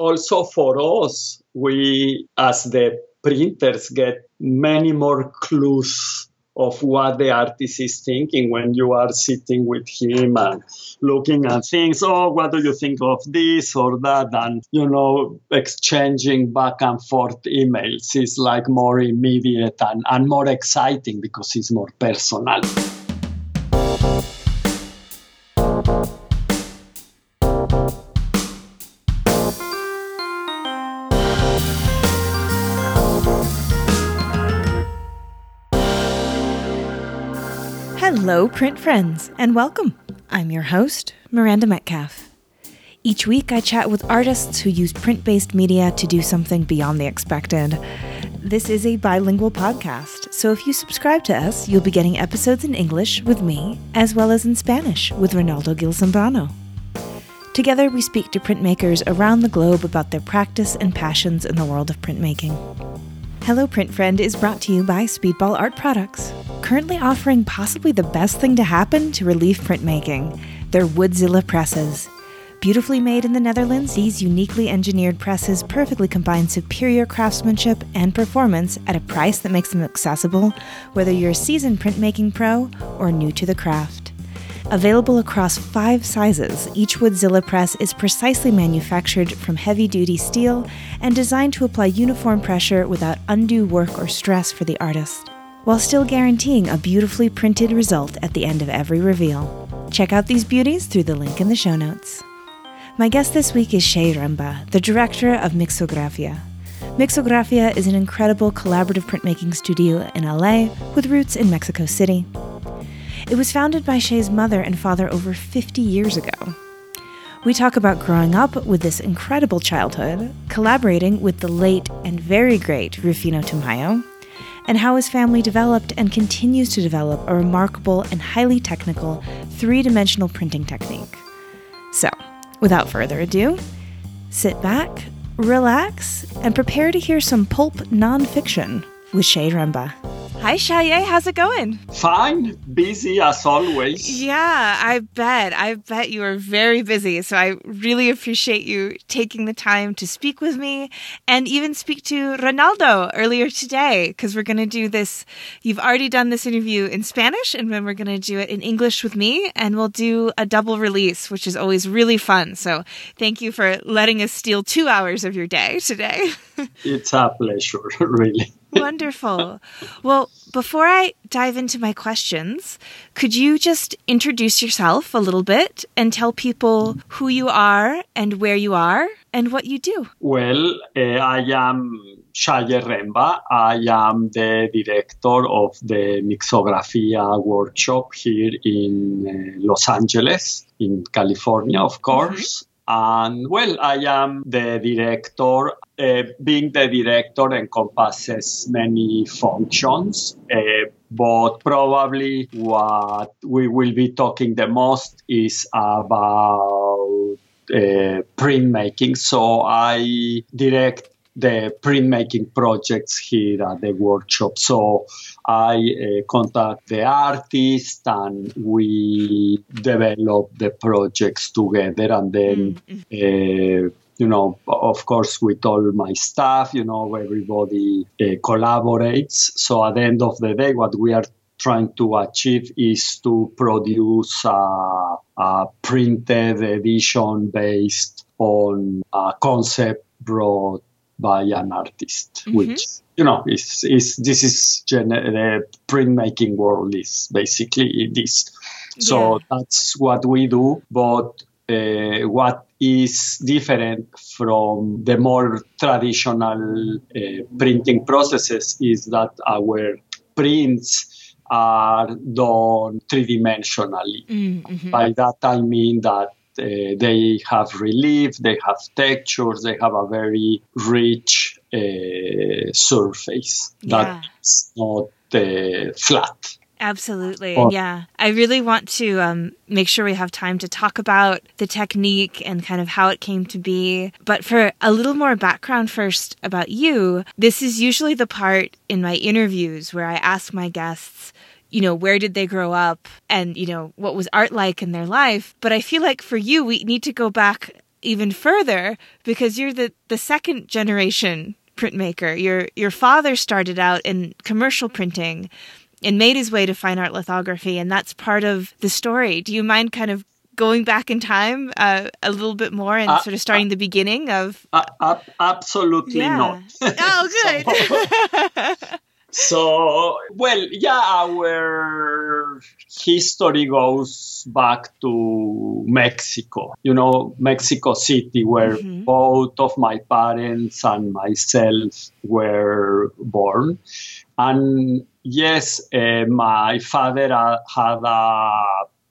also for us, we as the printers get many more clues of what the artist is thinking when you are sitting with him and looking at things. Oh, what do you think of this or that? And, you know, exchanging back and forth emails is like more immediate and, and more exciting because it's more personal. Hello, print friends, and welcome. I'm your host, Miranda Metcalf. Each week, I chat with artists who use print based media to do something beyond the expected. This is a bilingual podcast, so if you subscribe to us, you'll be getting episodes in English with me, as well as in Spanish with Ronaldo Gil Zambrano. Together, we speak to printmakers around the globe about their practice and passions in the world of printmaking. Hello Print Friend is brought to you by Speedball Art Products, currently offering possibly the best thing to happen to relief printmaking their Woodzilla presses. Beautifully made in the Netherlands, these uniquely engineered presses perfectly combine superior craftsmanship and performance at a price that makes them accessible, whether you're a seasoned printmaking pro or new to the craft. Available across five sizes, each Woodzilla press is precisely manufactured from heavy duty steel and designed to apply uniform pressure without undue work or stress for the artist, while still guaranteeing a beautifully printed result at the end of every reveal. Check out these beauties through the link in the show notes. My guest this week is Shaye Remba, the director of Mixografia. Mixografia is an incredible collaborative printmaking studio in LA with roots in Mexico City. It was founded by Shaye's mother and father over 50 years ago. We talk about growing up with this incredible childhood, collaborating with the late and very great Rufino Tamayo, and how his family developed and continues to develop a remarkable and highly technical three dimensional printing technique. So, without further ado, sit back, relax, and prepare to hear some pulp nonfiction with Shaye Remba. Hi, Shaye. How's it going? Fine. Busy as always. Yeah, I bet. I bet you are very busy. So I really appreciate you taking the time to speak with me and even speak to Ronaldo earlier today because we're going to do this. You've already done this interview in Spanish and then we're going to do it in English with me and we'll do a double release, which is always really fun. So thank you for letting us steal two hours of your day today. it's a pleasure, really. Wonderful. Well, before I dive into my questions, could you just introduce yourself a little bit and tell people who you are and where you are and what you do? Well, uh, I am Shaye Remba. I am the director of the Mixografia workshop here in uh, Los Angeles, in California, of course. And well, I am the director. Uh, being the director encompasses many functions, uh, but probably what we will be talking the most is about uh, printmaking. So I direct the printmaking projects here at the workshop. So I uh, contact the artist and we develop the projects together and then mm-hmm. uh, you know, of course, with all my staff, you know, everybody uh, collaborates. So at the end of the day, what we are trying to achieve is to produce a, a printed edition based on a concept brought by an artist, mm-hmm. which you know is is this is gen- the printmaking world is basically this. So yeah. that's what we do, but uh, what is different from the more traditional uh, printing processes is that our prints are done three dimensionally. Mm-hmm. By that I mean that uh, they have relief, they have textures, they have a very rich uh, surface yeah. that's not uh, flat. Absolutely. Or, yeah. I really want to um, make sure we have time to talk about the technique and kind of how it came to be. But for a little more background first about you, this is usually the part in my interviews where I ask my guests you know, where did they grow up and, you know, what was art like in their life. But I feel like for you, we need to go back even further because you're the, the second generation printmaker. Your your father started out in commercial printing and made his way to fine art lithography, and that's part of the story. Do you mind kind of going back in time uh, a little bit more and uh, sort of starting uh, the beginning of? Uh, absolutely yeah. not. oh, good. so, so, well, yeah, our history goes back to Mexico, you know, Mexico City, where mm-hmm. both of my parents and myself were born. And yes, uh, my father had a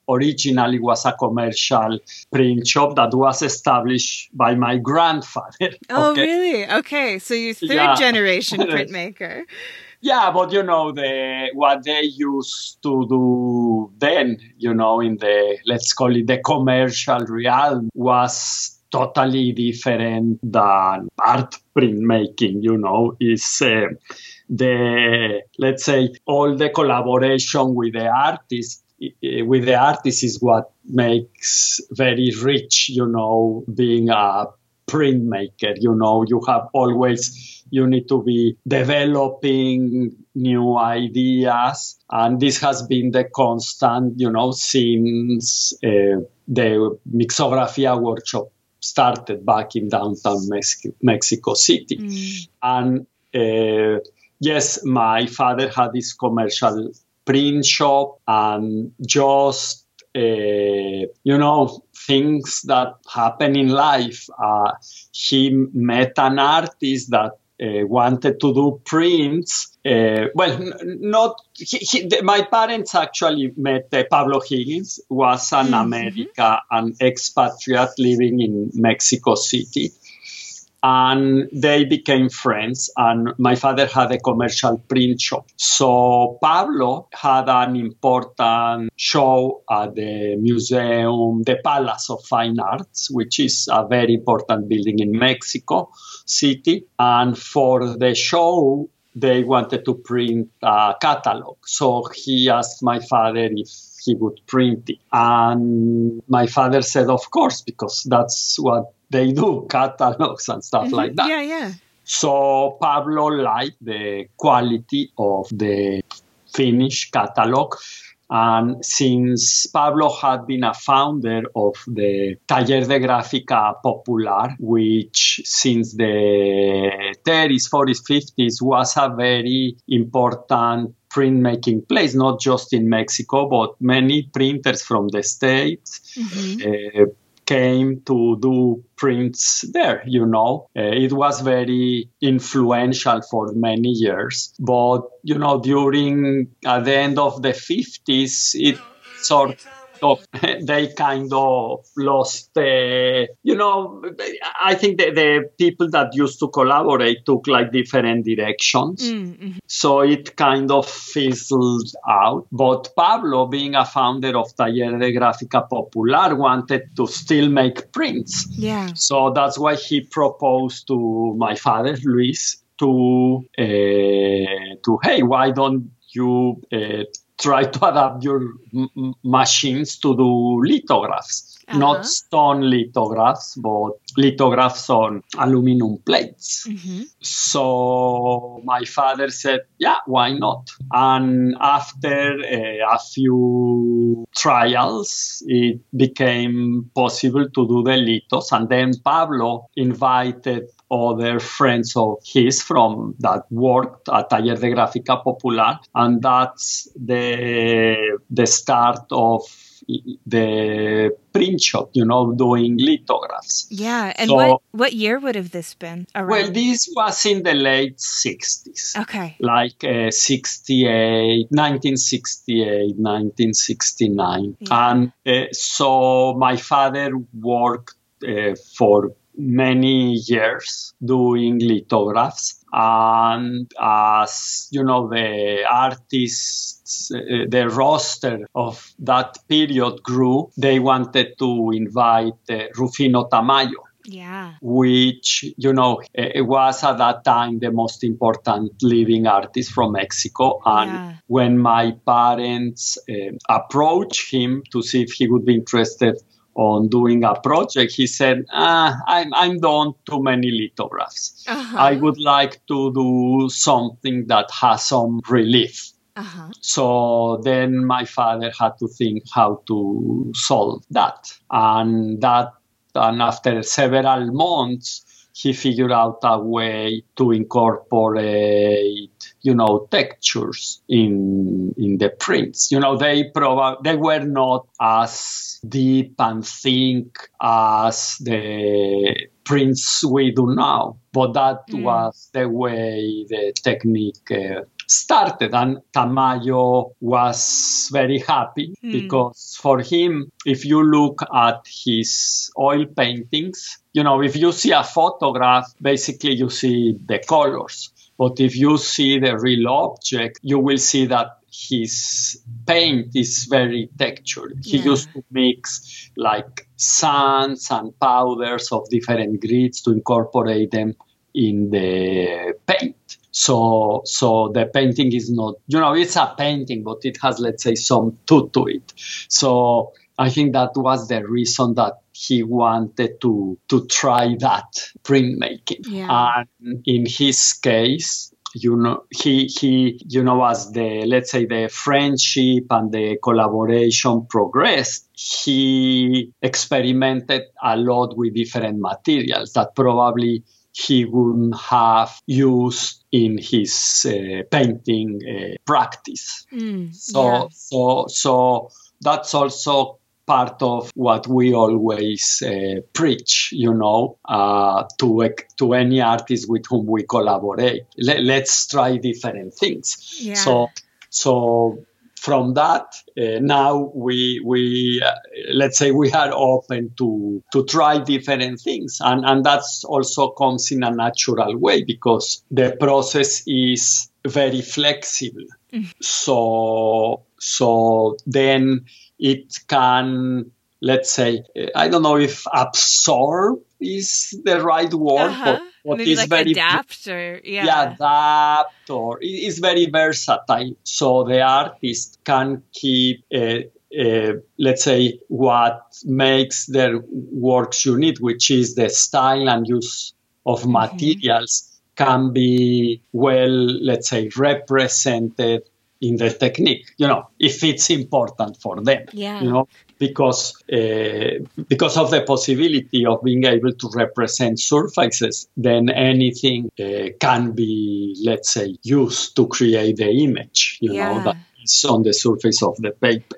originally was a commercial print shop that was established by my grandfather. Oh, okay? really? Okay, so you're third yeah. generation printmaker. Yeah, but you know the what they used to do then, you know, in the let's call it the commercial realm was totally different than art printmaking. You know, is uh, the let's say all the collaboration with the artist with the artist is what makes very rich. You know, being a printmaker. You know, you have always you need to be developing new ideas. And this has been the constant, you know, since uh, the Mixografia workshop started back in downtown Mexico, Mexico City. Mm. And uh, yes, my father had this commercial print shop and just uh, you know things that happen in life. Uh, he met an artist that uh, wanted to do prints. Uh, well, n- not he, he, my parents actually met uh, Pablo O'Higgins, who was an mm-hmm. America, an expatriate living in Mexico City, and they became friends and my father had a commercial print shop so pablo had an important show at the museum the palace of fine arts which is a very important building in mexico city and for the show they wanted to print a catalog so he asked my father if he would print it and my father said of course because that's what they do catalogs and stuff mm-hmm. like that. Yeah, yeah. So Pablo liked the quality of the finished catalog. And since Pablo had been a founder of the Taller de Gráfica Popular, which since the 30s, 40s, 50s was a very important printmaking place, not just in Mexico, but many printers from the States. Mm-hmm. Uh, came to do prints there, you know. Uh, it was very influential for many years. But, you know, during at the end of the 50s, it sort of they kind of lost uh, you know i think the, the, people that used to collaborate took like different directions. Mm-hmm. so it kind of fizzled out. But pablo being a founder of taller de gráfica popular wanted to still make prints. Yeah. So that's why he proposed to my father luis to uh, to hey why don't you uh, try to adapt your m- machines to do lithographs. Uh-huh. Not stone lithographs, but lithographs on aluminum plates. Mm-hmm. So my father said, Yeah, why not? And after uh, a few trials, it became possible to do the lithos. And then Pablo invited other friends of his from that worked at Taller de Gráfica Popular, and that's the the start of the print shop, you know, doing lithographs. Yeah, and so, what what year would have this been? Around? Well, this was in the late 60s. Okay. Like uh, 68, 1968, 1969. Yeah. And uh, so my father worked uh, for many years doing lithographs and as you know the artists uh, the roster of that period grew they wanted to invite uh, rufino tamayo yeah. Which, you know, it was at that time the most important living artist from Mexico. And yeah. when my parents uh, approached him to see if he would be interested on doing a project, he said, ah, I'm, I'm done too many lithographs. Uh-huh. I would like to do something that has some relief. Uh-huh. So then my father had to think how to solve that. And that, and after several months, he figured out a way to incorporate, you know, textures in in the prints. You know, they prob- they were not as deep and thick as the prints we do now, but that mm. was the way the technique uh, started. And Tamayo was very happy mm. because for him, if you look at his oil paintings, you know, if you see a photograph, basically you see the colors. But if you see the real object, you will see that his paint is very textured. He yeah. used to mix like sands and powders of different grades to incorporate them in the paint. So, so the painting is not, you know, it's a painting, but it has, let's say, some tooth to it. So I think that was the reason that he wanted to to try that printmaking. Yeah. And in his case, you know, he he, you know, as the let's say the friendship and the collaboration progressed, he experimented a lot with different materials that probably he wouldn't have used in his uh, painting uh, practice. Mm, so, yeah. so, so that's also part of what we always uh, preach, you know, uh, to to any artist with whom we collaborate. Let, us try different things. Yeah. So, so from that, uh, now we we uh, let's say we are open to to try different things, and and that's also comes in a natural way because the process is very flexible. Mm. So so then it can let's say I don't know if absorb is the right word, uh-huh. but what Maybe is like very adapt or yeah. yeah adapt or is very versatile so the artist can keep uh, uh, let's say what makes their works unique which is the style and use of mm-hmm. materials can be well let's say represented in the technique you know if it's important for them yeah you know because uh, because of the possibility of being able to represent surfaces, then anything uh, can be, let's say, used to create the image, you yeah. know, that is on the surface of the paper.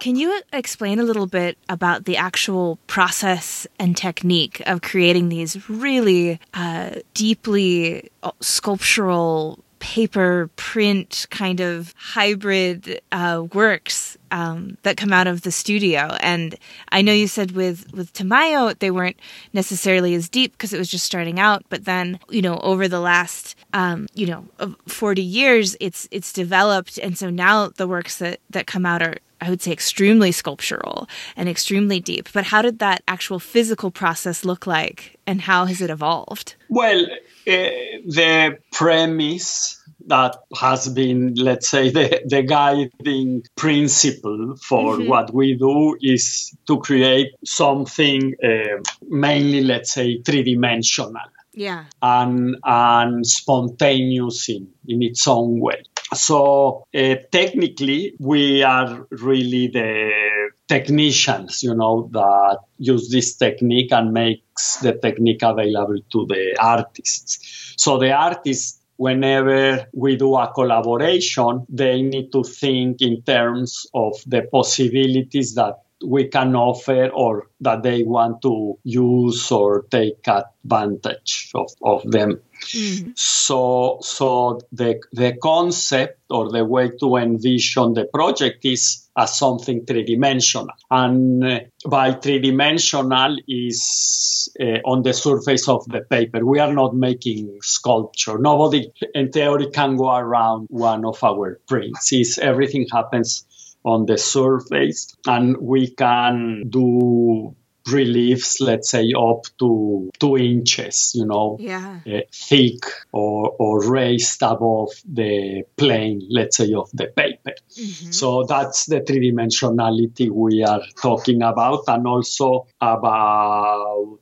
Can you explain a little bit about the actual process and technique of creating these really uh, deeply uh, sculptural paper print kind of hybrid uh, works um, that come out of the studio. And I know you said with with Tamayo they weren't necessarily as deep because it was just starting out. But then you know over the last um, you know forty years, it's it's developed, and so now the works that that come out are I would say extremely sculptural and extremely deep. But how did that actual physical process look like, and how has it evolved? Well, the premise that has been, let's say, the, the guiding principle for mm-hmm. what we do is to create something uh, mainly, let's say, three dimensional. Yeah. And, and spontaneous in, in its own way. So uh, technically, we are really the technicians, you know, that use this technique and makes the technique available to the artists. So the artists whenever we do a collaboration, they need to think in terms of the possibilities that we can offer or that they want to use or take advantage of, of them. Mm-hmm. So, so the, the concept or the way to envision the project is as something three-dimensional. And uh, by three-dimensional is uh, on the surface of the paper. We are not making sculpture. Nobody in theory can go around one of our prints. It's, everything happens on the surface and we can do reliefs, let's say up to two inches, you know, Yeah. uh, thick or, or raised above the plane, let's say, of the paper. Mhm. So that's the three dimensionality we are talking about, and also about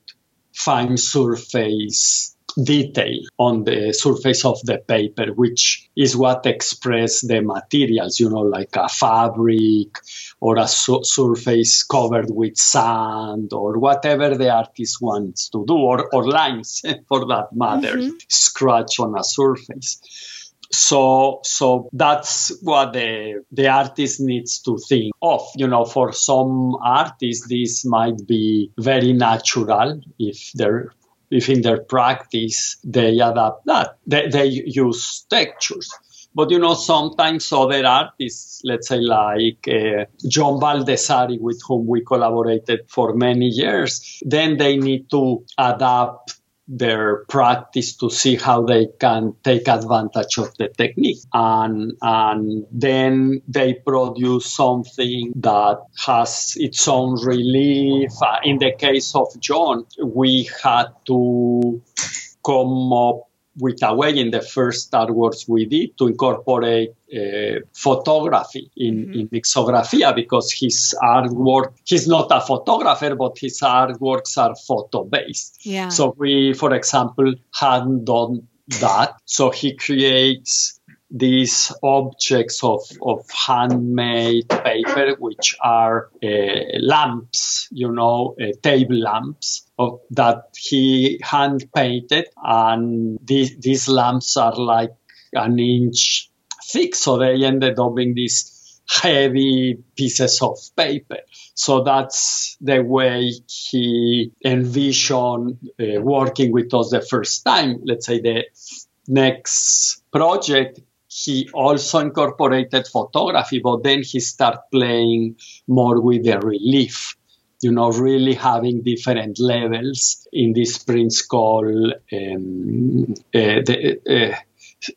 fine surface detail on the surface of the paper, which is what express the materials, you know, like a fabric or a su- surface covered with sand or whatever the artist wants to do, or, or lines for that matter, Mhm. scratch on a surface. So so that's what the the artist needs to think of. You know for some artists this might be very natural if they're if in their practice they adapt that they, they use textures but you know sometimes other artists let's say like uh, john baldessari with whom we collaborated for many years then they need to adapt their practice to see how they can take advantage of the technique. And and then they produce something that has its own relief. Uh, in the case of john we had to come up with a way in the first artworks we did to incorporate uh, photography in, Mhm. in Mixografia because his artwork, he's not a photographer, but his artworks are photo based. Yeah. So we, for example, hadn't done that. So he creates these objects of, of handmade paper, which are uh, lamps, you know, uh, table lamps of, that he hand painted. And these, these lamps are like an inch thick. So they ended up being these heavy pieces of paper. So that's the way he envisioned uh, working with us the first time. Let's say the next project, he also incorporated photography, but then he started playing more with the relief. You know, really having different levels in this prints called um, uh, the, uh,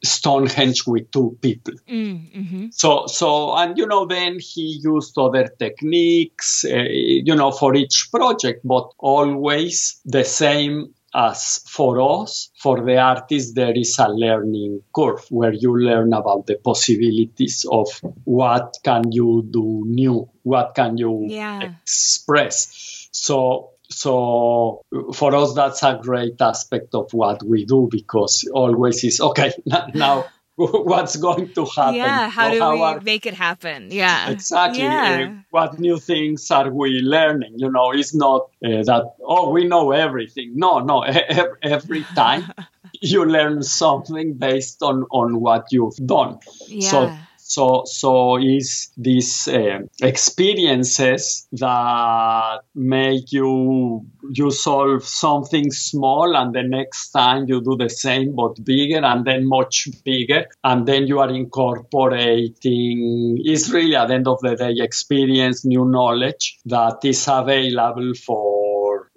Stonehenge with two people. Mm, mhm. So, so, and you know, then he used other techniques, uh, you know, for each project, but always the same as for us, for the artist, there is a learning curve where you learn about the possibilities of what can you do new, what can you Yeah. express. So, so for us, that's a great aspect of what we do because always is okay. Now, what's going to happen? Yeah. How do we are- make it happen? Yeah. Exactly. Yeah. Uh, what new things are we learning? You know, it's not uh, that, oh, we know everything. No, no. e- e- Every time you learn something based on, on what you've done. yeah. So, so, so is these uh, experiences that make you you solve something small, and the next time you do the same but bigger, and then much bigger, and then you are incorporating. Is really at the end of the day experience, new knowledge that is available for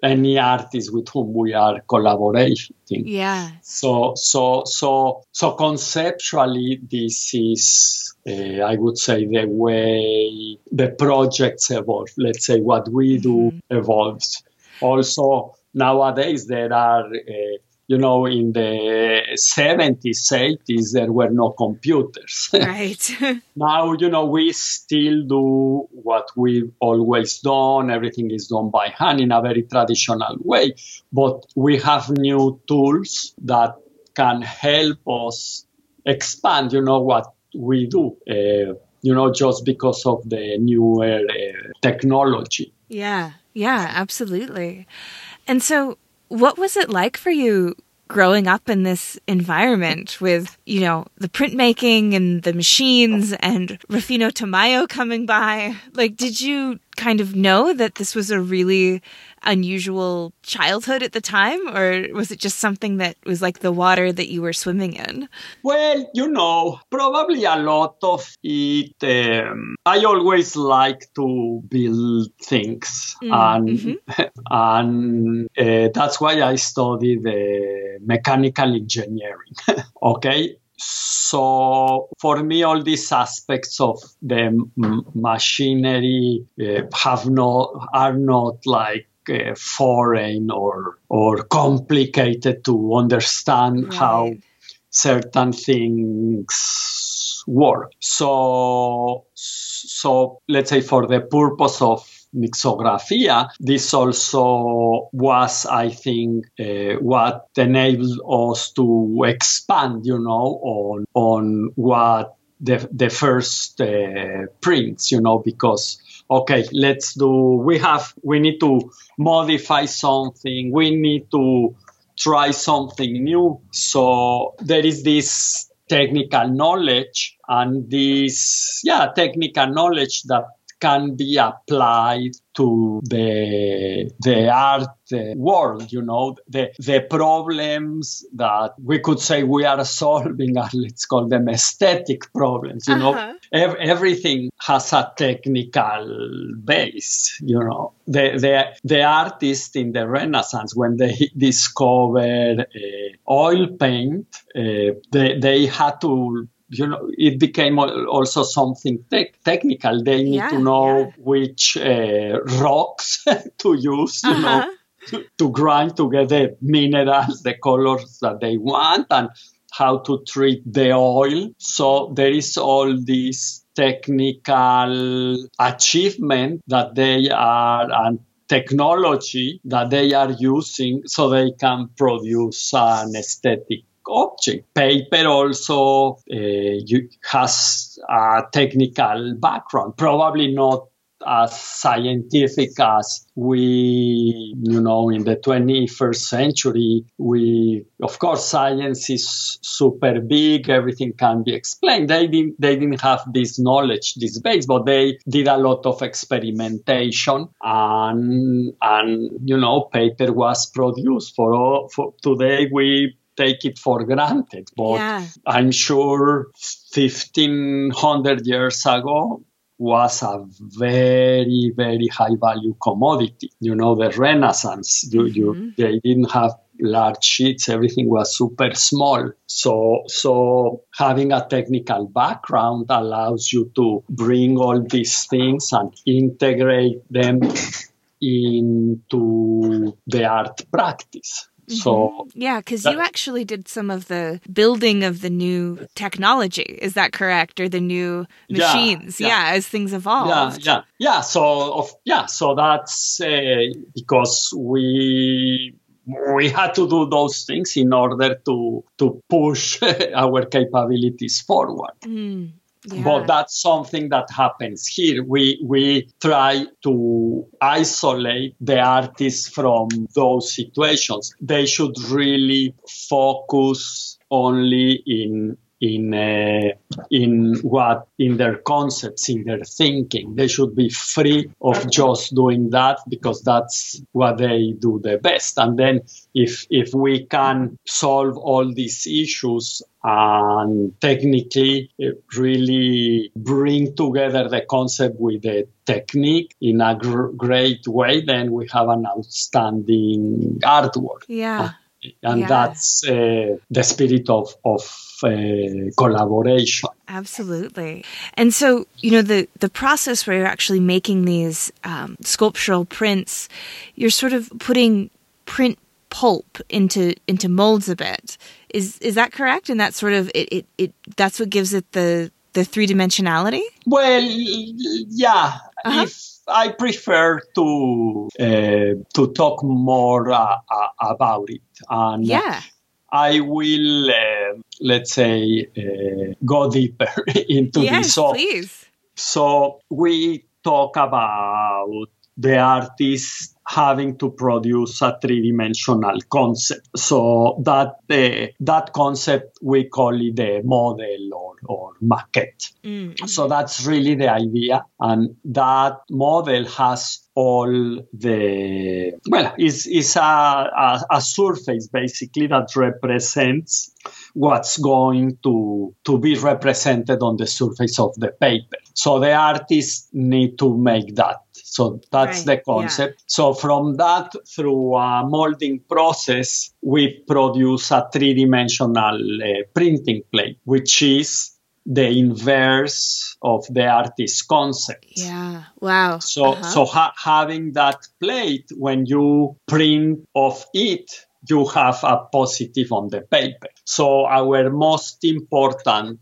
any artist with whom we are collaborating. yeah. So, so, so, so conceptually, this is, uh, I would say, the way the projects evolve. Let's say what we do evolves. Also, nowadays there are, uh, you know, in the 70s, 80s, there were no computers. Right. now, you know, we still do what we've always done. Everything is done by hand in a very traditional way. But we have new tools that can help us expand, you know, what we do, uh, you know, just because of the newer uh, technology. Yeah, yeah, absolutely. And so, what was it like for you growing up in this environment with, you know, the printmaking and the machines and Rufino Tamayo coming by? Like, did you kind of know that this was a really unusual childhood at the time, or was it just something that was like the water that you were swimming in? Well, you know, probably a lot of it. Um, I always like to build things, Mm, and and uh, that's why I studied uh, mechanical engineering. okay. So for me, all these aspects of the m- machinery uh, have no are not like uh, foreign or or complicated to understand Right. how certain things work. So, so let's say for the purpose of mixografia, this also was, I think, uh, what enabled us to expand, you know, on on what the the first uh, prints, you know, because okay, let's do. We have we need to modify something. We need to try something new. So there is this technical knowledge and this, yeah, technical knowledge that can be applied to the the art world you know the the problems that we could say we are solving are let's call them aesthetic problems you know Uh-huh. ev- everything has a technical base you know the the the artists in the renaissance when they discovered uh, oil paint uh, they they had to you know it became also something tech technical they need Yeah, to know yeah. which uh, rocks to use you know Uh-huh. to, to grind together minerals, the colors that they want, and how to treat the oil. So there is all this technical achievement that they are and technology that they are using so they can produce an aesthetic object. Paper also uh, has a technical background, probably not as scientific as we, you know, in the 21st century, we, of course, science is super big, everything can be explained. They didn't, they didn't have this knowledge, this base, but they did a lot of experimentation and, and, you know, paper was produced for, all, for today we take it for granted, but Yeah. I'm sure 1500 years ago was a very, very high value commodity. You know, the Renaissance, you, you, mm-hmm. they didn't have large sheets, everything was super small. So, so having a technical background allows you to bring all these things and integrate them into the art practice. So Yeah, because you actually did some of the building of the new technology. Is that correct? Or the new Yeah, machines? yeah. Yeah, as things evolved. yeah yeah yeah so of yeah so that's uh, because we we had to do those things in order to to push our capabilities forward Mm, yeah. but that's something that happens here we we try to isolate the artists from those situations they should really focus only in in uh, in what in their concepts in their thinking they should be free of just doing that because that's what they do the best and then if if we can solve all these issues and technically uh, really bring together the concept with the technique in a gr- great way then we have an outstanding artwork yeah. and Yeah. that's uh, the spirit of of uh, collaboration. Absolutely. And so, you know, the, the process where you're actually making these um, sculptural prints, you're sort of putting print pulp into into molds a bit. Is is that correct? And that sort of it, it, it that's what gives it the the three dimensionality? Well, yeah, Uh-huh. if I prefer to uh, to talk more uh, uh, about it, and Yeah. I will uh, let's say uh, go deeper into yes, this. So, please. So we talk about the artist having to produce a three-dimensional concept. So that uh, that concept we call it the model or, or maquette. Mm. So that's really the idea, and that model has all the well is is a, a, a surface basically that represents what's going to to be represented on the surface of the paper. So the artists need to make that. So that's Right, the yeah. concept. So from that through a molding process, we produce a three-dimensional uh, printing plate, which is the inverse of the artist's concept. Yeah. Wow. So, Uh-huh. so ha- having that plate, when you print off it, you have a positive on the paper. So our most important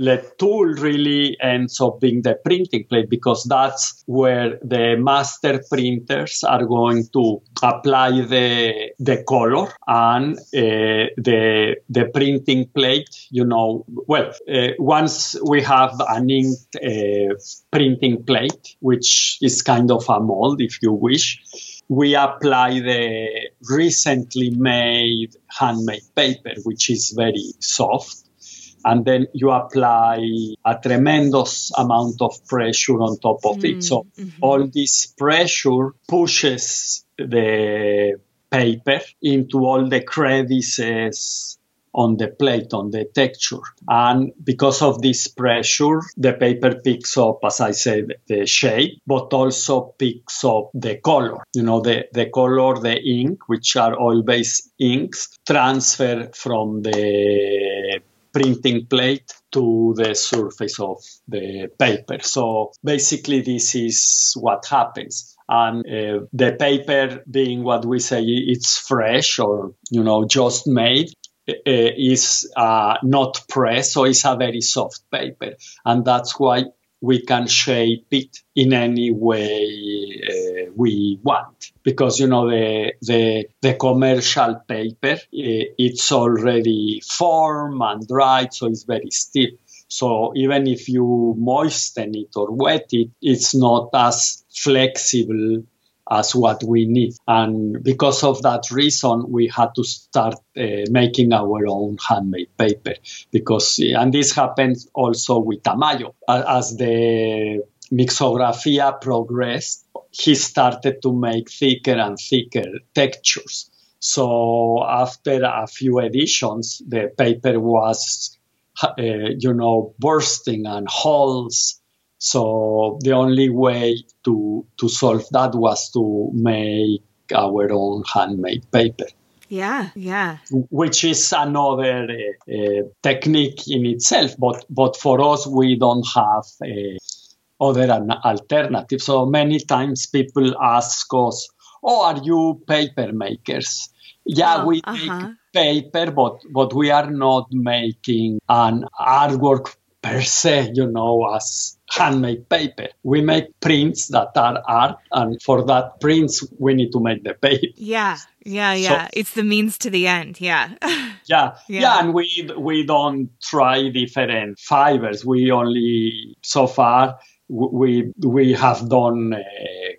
le- tool really ends up being the printing plate because that's where the master printers are going to apply the the color and uh, the the printing plate. You know, well, uh, once we have an inked uh, printing plate, which is kind of a mold, if you wish we apply the recently made handmade paper, which is very soft. And then you apply a tremendous amount of pressure on top of it. Mm, so mm-hmm. all this pressure pushes the paper into all the crevices on the plate, on the texture. And because of this pressure, the paper picks up, as I said, the shape, but also picks up the color. You know, the, the color, the ink, which are oil-based inks, transfer from the printing plate to the surface of the paper. So basically, this is what happens. And uh, the paper being what we say it's fresh or, you know, just made, uh, is uh, not pressed, so it's a very soft paper, and that's why we can shape it in any way uh, we want. Because you know the the, the commercial paper, uh, it's already formed and dried, so it's very stiff. So even if you moisten it or wet it, it's not as flexible as what we need. And because of that reason, we had to start uh, making our own handmade paper. Because, and this happens also with Tamayo. As the mixografia progressed, he started to make thicker and thicker textures. So after a few editions, the paper was, uh, you know, bursting and holes so the only way to to solve that was to make our own handmade paper. Yeah, yeah. Which is another uh, uh, technique in itself, but but for us we don't have uh, other an alternative. So many times people ask us, "Oh, are you paper makers?" Yeah, Oh, we uh-huh. make paper, but but we are not making an artwork per se, you know, as handmade paper. We make prints that are art, and for that prints, we need to make the paper. Yeah, yeah, yeah. it's the means to the end. Yeah. Yeah, Yeah. yeah, and we we don't try different fibers. We only so far we we have done uh,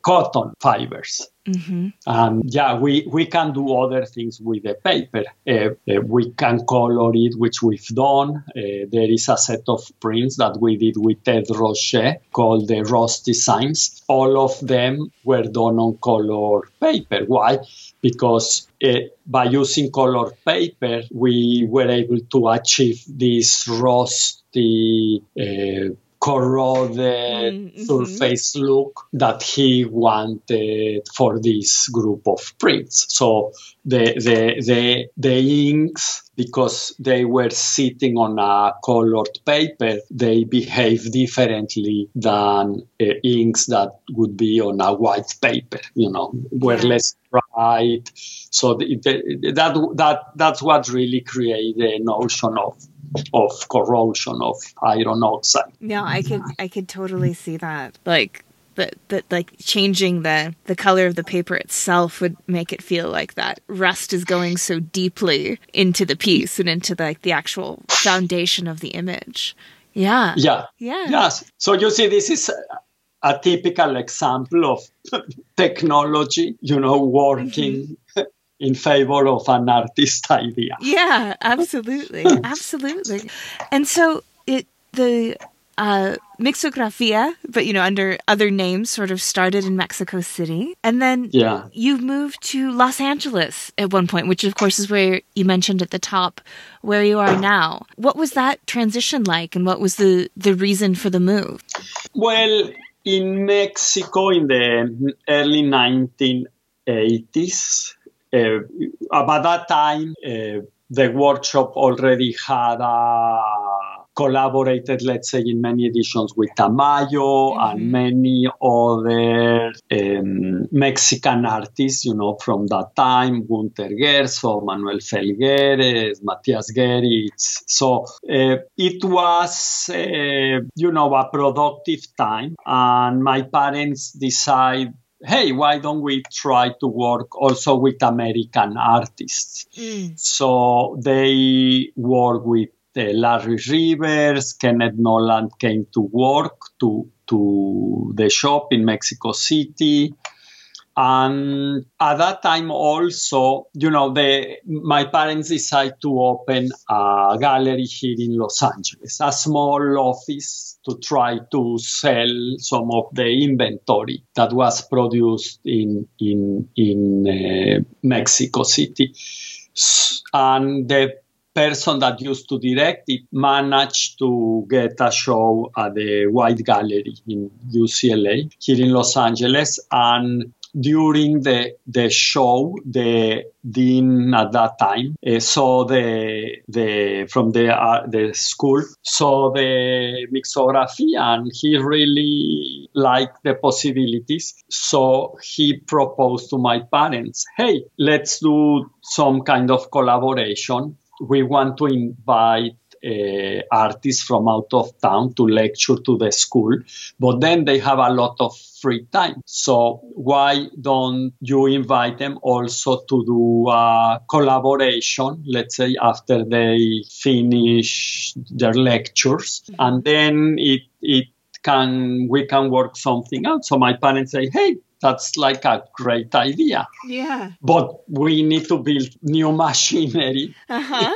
cotton fibers. hmm And yeah, we, we can do other things with the paper. Uh, uh, we can color it, which we've done. Uh, there is a set of prints that we did with Ed Ruscha called the Rusty Signs. All of them were done on color paper. Why? Because uh, by using color paper, we were able to achieve this rusty, uh, corroded Mm, mhm. surface look that he wanted for this group of prints. So the the the, the inks because they were sitting on a colored paper, they behave differently than uh, inks that would be on a white paper. You know, were less bright. So the, the, that that that's what really created the notion of of corrosion of iron oxide. No, I could I could totally see that. Like that that like changing the the color of the paper itself would make it feel like that rust is going so deeply into the piece and into like the actual foundation of the image. Yeah. Yeah. Yeah. Yes. So you see, this is a, a typical example of technology, you know, working mm-hmm. In favor of an artist idea. Yeah, absolutely. absolutely. And so it the uh Mixografia, but you know, under other names sort of started in Mexico City. And then Yeah. you moved to Los Angeles at one point, which of course is where you mentioned at the top where you are now. What was that transition like and what was the the reason for the move? Well, in Mexico in the early 1980s, uh, about that time, uh, the workshop already had a collaborated, let's say, in many editions with Tamayo mm-hmm. and many other um, Mexican artists, you know, from that time, Gunther Gerzso, Manuel Felguérez, Mathias Goeritz. So uh, it was, uh, you know, a productive time. And my parents decide hey, why don't we try to work also with American artists? Mm. So they work with uh, Larry Rivers, Kenneth Noland came to work to, to the shop in Mexico City. And at that time also, you know, the, my parents decided to open a gallery here in Los Angeles, a small office to try to sell some of the inventory that was produced in, in, in uh, Mexico City. And the person that used to direct it managed to get a show at the Wight Gallery in UCLA here in Los Angeles. And during the the show, the dean at that time uh, saw the the from the uh, the school saw the Mixografia and he really liked the possibilities. So he proposed to my parents, "Hey, let's do some kind of collaboration. We want to invite uh, artists from out of town to lecture to the school, but then they have a lot of free time. So why don't you invite them also to do a collaboration, let's say after they finish their lectures, and then it it can we can work something out. So my parents say, hey, that's like a great idea. Yeah. But we need to build new machinery uh-huh.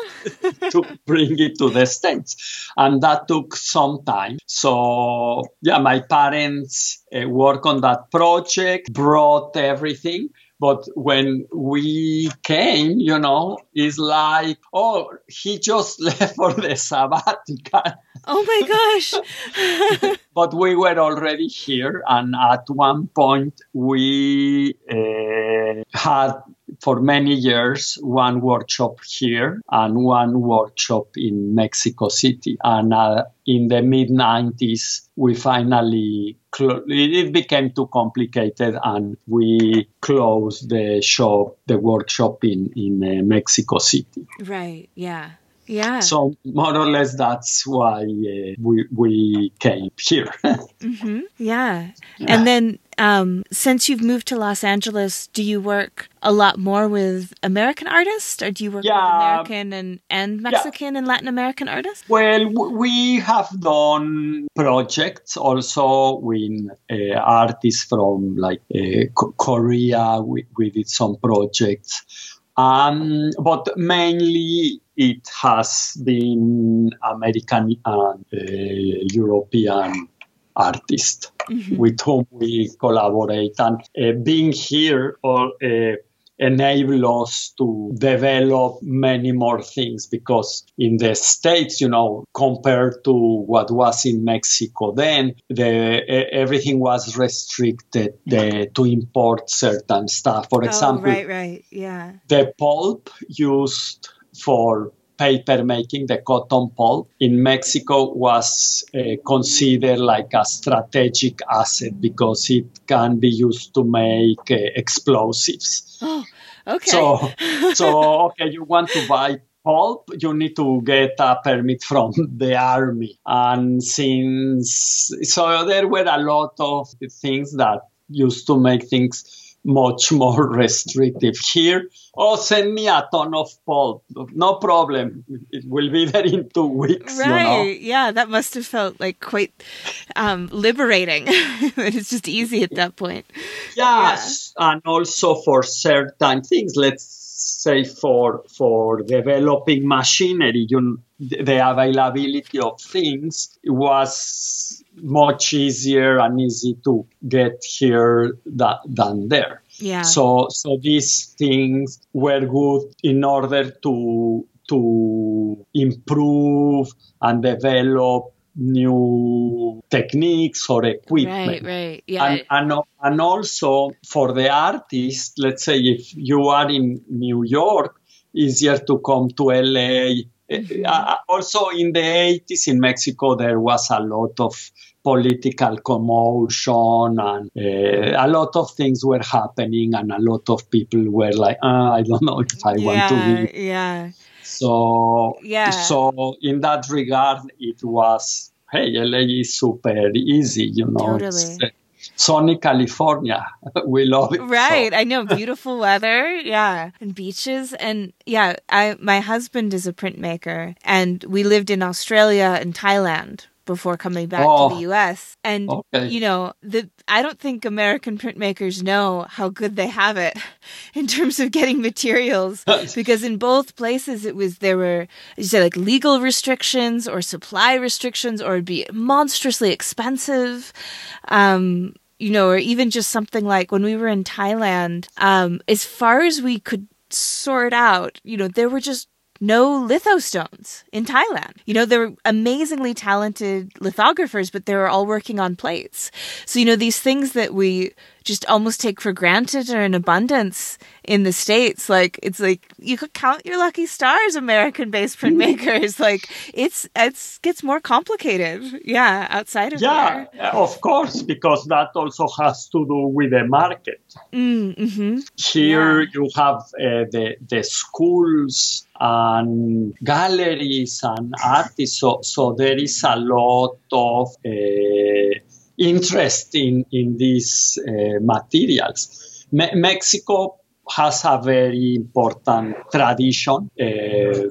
to bring it to the States. And that took some time. So, yeah, my parents uh, work on that project, brought everything. But when we came, you know, it's like, oh, he just left for the sabbatical. Oh my gosh. but we were already here. And at one point, we uh, had for many years one workshop here and one workshop in Mexico City. And uh, in the mid 90s, we finally cl- it became too complicated and we closed the shop, the workshop in in uh, Mexico City. Right. Yeah. Yeah. So more or less that's why uh, we we came here. mm-hmm. yeah. yeah. And then um, since you've moved to Los Angeles, do you work a lot more with American artists, or do you work yeah. with American and, and Mexican yeah. and Latin American artists? Well, we have done projects also with uh, artists from like uh, Korea. We, we did some projects. Um, but mainly it has been American and uh, European artists mm-hmm. with whom we collaborate. And uh, being here or uh, enable us to develop many more things because in the states you know compared to what was in mexico then the everything was restricted the, to import certain stuff for oh, example right right yeah the pulp used for paper making, the cotton pulp in Mexico was uh, considered like a strategic asset because it can be used to make uh, explosives. Oh, okay. So, so okay, you want to buy pulp, you need to get a permit from the army. And since, so there were a lot of things that used to make things much more restrictive. Here, oh, send me a ton of pulp. No problem. It will be there in two weeks. Right. You know? Yeah, that must have felt like quite um, liberating. it's just easy at that point. Yes. Yeah. And also for certain things, let's say for for developing machinery, you, the availability of things was much easier and easy to get here that, than there. Yeah. So so these things were good in order to to improve and develop new techniques or equipment. Right, right. Yeah. And, and, and also for the artist, let's say if you are in New York, easier to come to LA Mm-hmm. Uh, also, in the 80s in Mexico, there was a lot of political commotion and uh, a lot of things were happening and a lot of people were like uh, i don't know if i yeah, want to be yeah so yeah so in that regard it was hey la is super easy you know totally. Uh, sunny california we love it right so. i know beautiful weather yeah and beaches and yeah i my husband is a printmaker and we lived in australia and thailand before coming back oh, to the US. And okay. you know, the I don't think American printmakers know how good they have it in terms of getting materials because in both places it was there were you say like legal restrictions or supply restrictions or it'd be monstrously expensive. Um you know, or even just something like when we were in Thailand, um, as far as we could sort out, you know, there were just no lithostones in Thailand. You know, they're amazingly talented lithographers, but they were all working on plates. So, you know, these things that we just almost take for granted are in abundance in the States. Like, it's like you could count your lucky stars, American based printmakers. like, it's, it's gets more complicated. Yeah, outside of Yeah, there. of course, because that also has to do with the market. Mm, mm-hmm. Here yeah. you have uh, the, the schools and galleries and artists. So, so there is a lot of uh, interest in, in these uh, materials. Me- Mexico has a very important tradition. Uh,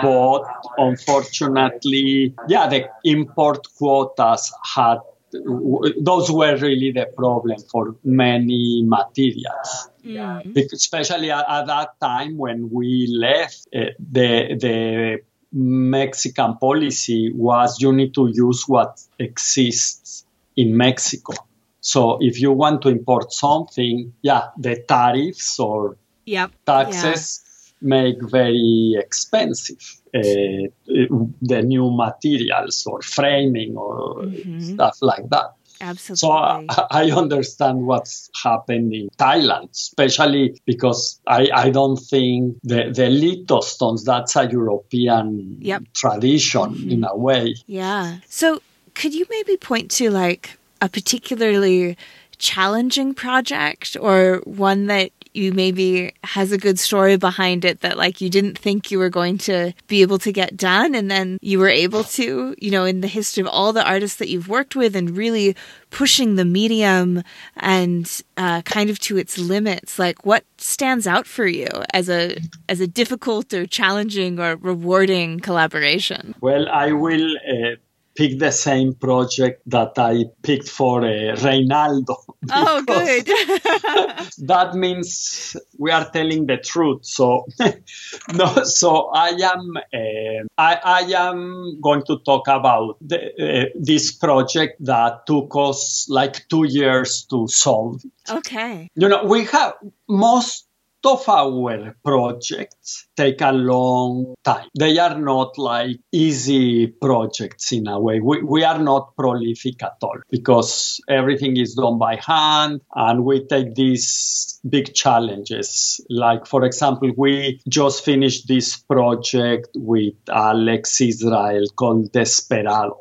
but unfortunately, yeah, the import quotas had those were really the problem for many materials. Mm. Especially at, at, that time when we left, uh, the the Mexican policy was you need to use what exists in Mexico. So if you want to import something, yeah, the tariffs or yep. taxes yeah. make very expensive uh, the new materials or framing or mm-hmm. stuff like that. Absolutely. So I, I, understand what's happened in Thailand, especially because I, I don't think the, the lithostones, that's a European yep. tradition mm-hmm. in a way. Yeah. So could you maybe point to like a particularly challenging project or one that you maybe has a good story behind it that like you didn't think you were going to be able to get done and then you were able to, you know, in the history of all the artists that you've worked with and really pushing the medium and uh, kind of to its limits. Like what stands out for you as a as a difficult or challenging or rewarding collaboration? Well, I will uh, pick the same project that I picked for uh, Reynaldo. Oh, good. that means we are telling the truth. So, no, so I am uh, I, I, am going to talk about the, uh, this project that took us like two years to solve. Okay. You know, we have most of our projects take a long time. They are not like easy projects in a way. We, we are not prolific at all because everything is done by hand and we take these big challenges. Like, for example, we just finished this project with Alex Israel called Desperado.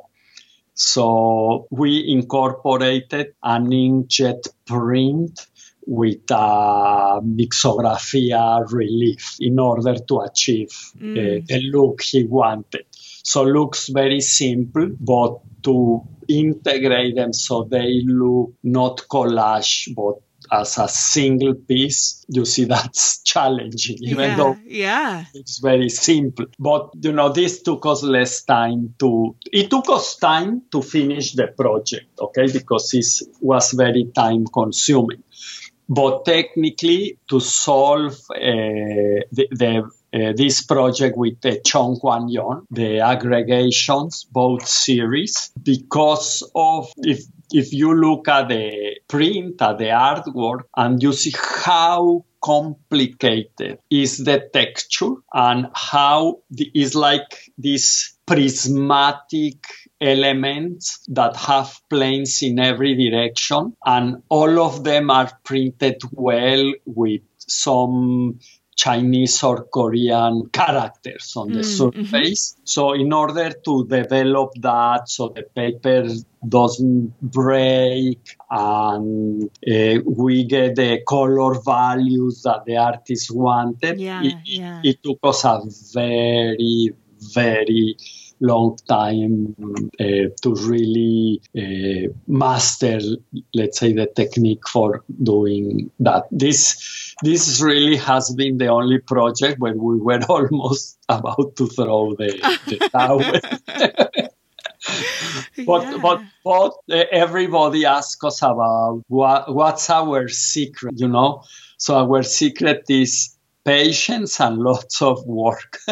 So we incorporated an inkjet print with a Mixografia relief in order to achieve mm. uh, the look he wanted. So looks very simple, but to integrate them so they look not collage, but as a single piece, you see that's challenging, even yeah, though yeah. it's very simple. But you know, this took us less time to. It took us time to finish the project, okay, because it was very time consuming. But technically, to solve uh, the, the uh, this project with the Chun Kwang Young, the aggregations, both series, because of if if you look at the print, at the artwork, and you see how complicated is the texture and how the, is like this prismatic elements that have planes in every direction and all of them are printed well with some Chinese or Korean characters on the Mm, surface. So, in order to develop that so the paper doesn't break and uh, we get the color values that the artist wanted, Yeah, it, yeah. it took us a very, very long time uh, to really uh, master, let's say, the technique for doing that. This this really has been the only project where we were almost about to throw the, the towel. but Yeah. but but uh, everybody asks us about what what's our secret, you know. So our secret is patience and lots of work.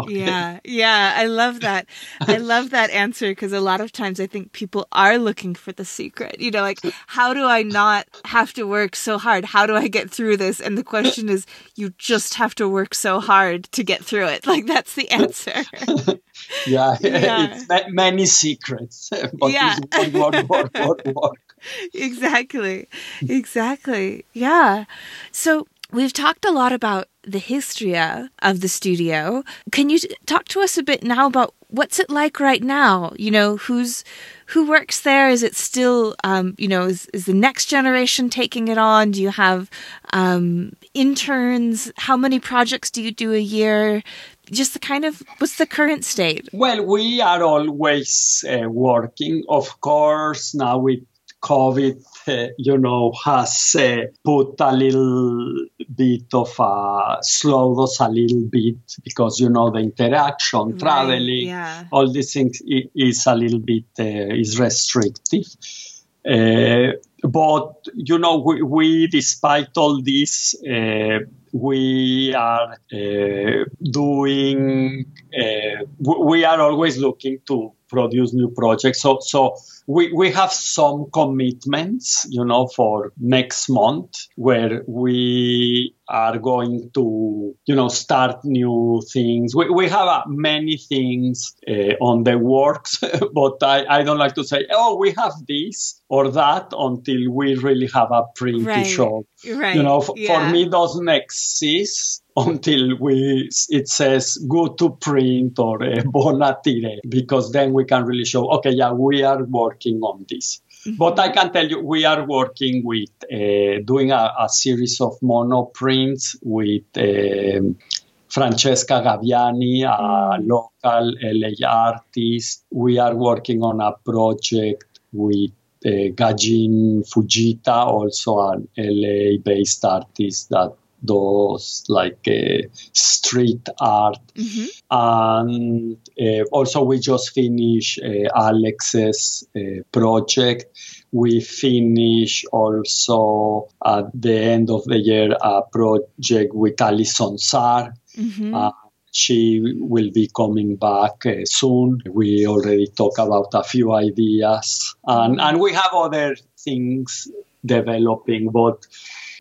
Okay. Yeah, yeah, I love that. I love that answer because a lot of times I think people are looking for the secret. You know, like, how do I not have to work so hard? How do I get through this? And the question is, you just have to work so hard to get through it. Like, that's the answer. Yeah, Yeah. it's ma- many secrets, but Yeah. it's work, work, work, work. exactly. Exactly. Yeah. So we've talked a lot about the history of the studio. Can you talk to us a bit now about what's it like right now? You know, who's who works there? Is it still, um, you know, is, is the next generation taking it on? Do you have um, interns? How many projects do you do a year? Just the kind of what's the current state? Well, we are always uh, working. Of course, now with COVID, uh, you know, has uh, put a little bit of a slowed us a little bit because you know the interaction, Right, traveling, yeah. all these things is a little bit uh, is restrictive. Uh, but you know, we, we despite all this, uh, we are uh, doing. Uh, we are always looking to produce new projects. So, so we, we have some commitments, you know, for next month where we are going to, you know, start new things. We, we have uh, many things uh, on the works, but I, I don't like to say, oh, we have this or that until we really have a print Right. to show. Right. You know, f- yeah. for me, doesn't exist until we it says go to print or uh, bon à tirer because then we can really show okay yeah we are working on this. But i can tell you we are working with uh, doing a, a series of monoprints with um, Francesca Gabbiani, a local LA artist. We are working on a project with uh, Gajin Fujita, also an LA based artist that does like uh, street art. Mhm. And uh, also, we just finished uh, Alex's uh, project. We finish also at the end of the year a project with Alison Saar. Mhm. Uh, she will be coming back uh, soon. We already talked about a few ideas, and, and we have other things developing, but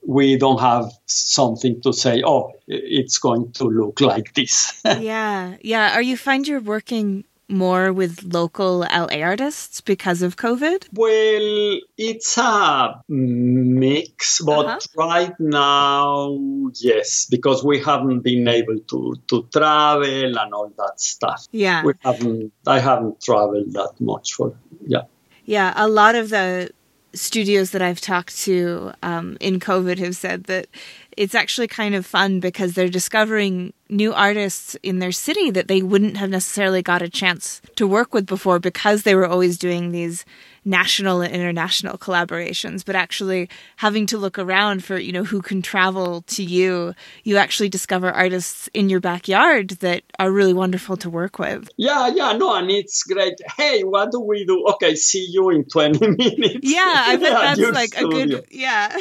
we don't have something to say, oh, it's going to look like this. yeah, yeah. Are you find you're working more with local LA artists because of COVID? Well, it's a mix, but Uh-huh. right now, yes, because we haven't been able to, to travel and all that stuff. Yeah, We haven't. I haven't traveled that much for. Yeah. yeah. A lot of the studios that I've talked to um, in COVID have said that it's actually kind of fun because they're discovering new artists in their city that they wouldn't have necessarily got a chance to work with before because they were always doing these national and international collaborations but actually having to look around for you know who can travel to you you actually discover artists in your backyard that are really wonderful to work with Yeah, yeah, no, and it's great. Hey, what do we do? Okay, see you in 20 minutes. yeah i bet at that's like a good yeah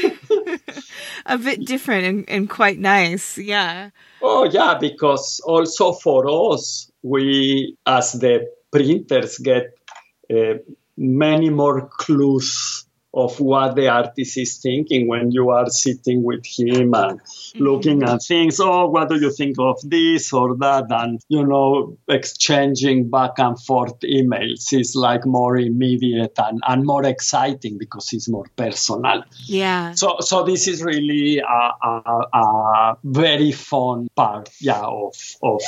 a bit different and, and quite nice yeah Oh, yeah, because also for us, we, as the printers, get uh, many more clues of what the artist is thinking when you are sitting with him and mm-hmm. looking at things. Oh, what do you think of this or that? And, you know, exchanging back and forth emails is like more immediate and, and more exciting because it's more personal. Yeah. So, so this is really a, a, a very fun part, yeah, of, of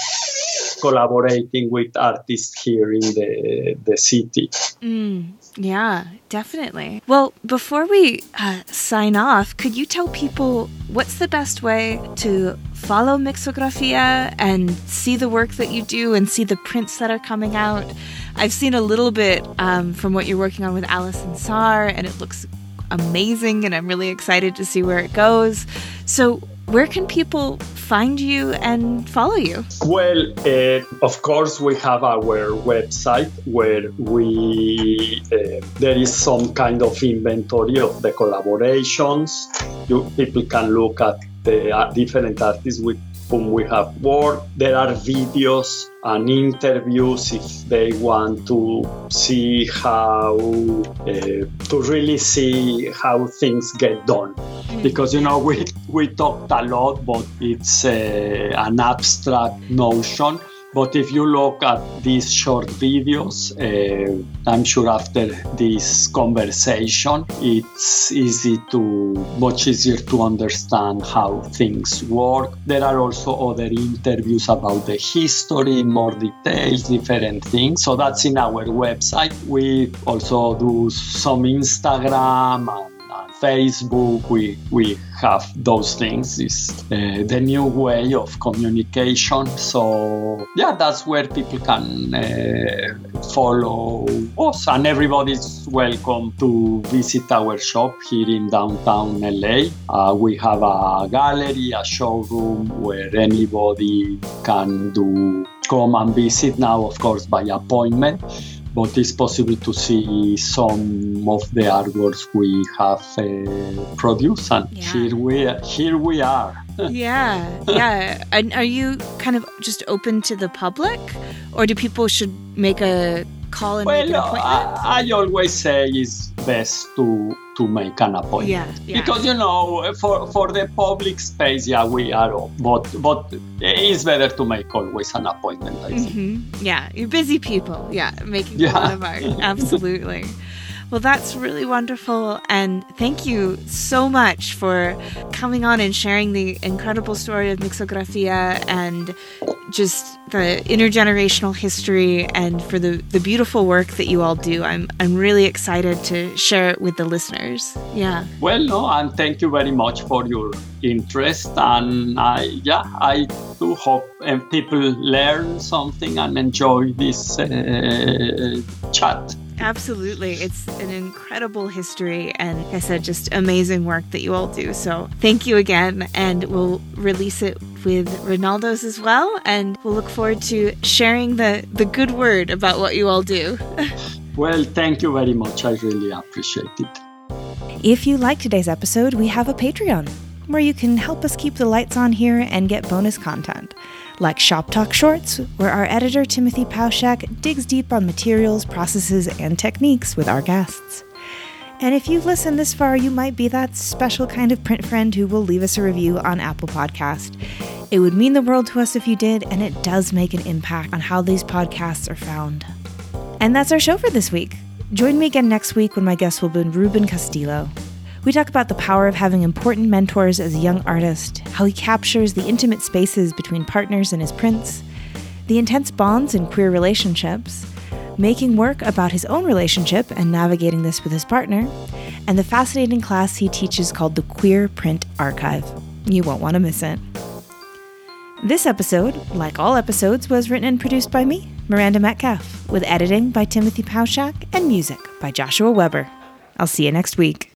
collaborating with artists here in the, the city. Mm, yeah, definitely. Well, before we uh, sign off, could you tell people what's the best way to follow Mixografia and see the work that you do and see the prints that are coming out? I've seen a little bit um, from what you're working on with Alison Saar, and it looks amazing, and I'm really excited to see where it goes. So, where can people find you and follow you? Well, uh, of course, we have our website where we uh, there is some kind of inventory of the collaborations. You, people can look at the uh, different artists with whom we have worked. There are videos and interviews if they want to see how uh, to really see how things get done mm. because you know we we talked a lot but it's uh, an abstract notion but if you look at these short videos, uh, I'm sure after this conversation, it's easy to, much easier to understand how things work. There are also other interviews about the history, more details, different things. So that's in our website. We also do some Instagram Facebook, we, we have those things. It's uh, the new way of communication. So, yeah, that's where people can uh, follow us. And everybody's welcome to visit our shop here in downtown LA. Uh, we have a gallery, a showroom where anybody can do come and visit now, of course, by appointment but it's possible to see some of the artworks we have uh, produced, and yeah. here we here we are. yeah, yeah. And are you kind of just open to the public, or do people should make a call and well, make an appointment? I, I always say it's best to to make an appointment. Yeah, yeah. Because you know, for for the public space, yeah, we are, but but it's better to make always an appointment. I mm-hmm. Yeah, you're busy people. Yeah, making yeah. a lot of art. Absolutely. Well, that's really wonderful. And thank you so much for coming on and sharing the incredible story of Mixografia and just the intergenerational history and for the, the beautiful work that you all do. I'm, I'm really excited to share it with the listeners. Yeah. Well, no, and thank you very much for your interest. And I, yeah, I do hope and people learn something and enjoy this uh, chat. Absolutely. It's an incredible history and, like I said, just amazing work that you all do. So thank you again. And we'll release it with Ronaldo's as well. And we'll look forward to sharing the, the good word about what you all do. well, thank you very much. I really appreciate it. If you like today's episode, we have a Patreon where you can help us keep the lights on here and get bonus content like Shop Talk Shorts, where our editor Timothy Pauschak digs deep on materials, processes, and techniques with our guests. And if you've listened this far, you might be that special kind of print friend who will leave us a review on Apple Podcast. It would mean the world to us if you did, and it does make an impact on how these podcasts are found. And that's our show for this week. Join me again next week when my guest will be Ruben Castillo. We talk about the power of having important mentors as a young artist, how he captures the intimate spaces between partners in his prints, the intense bonds in queer relationships, making work about his own relationship and navigating this with his partner, and the fascinating class he teaches called the Queer Print Archive. You won't want to miss it. This episode, like all episodes, was written and produced by me, Miranda Metcalf, with editing by Timothy Pauschak and music by Joshua Weber. I'll see you next week.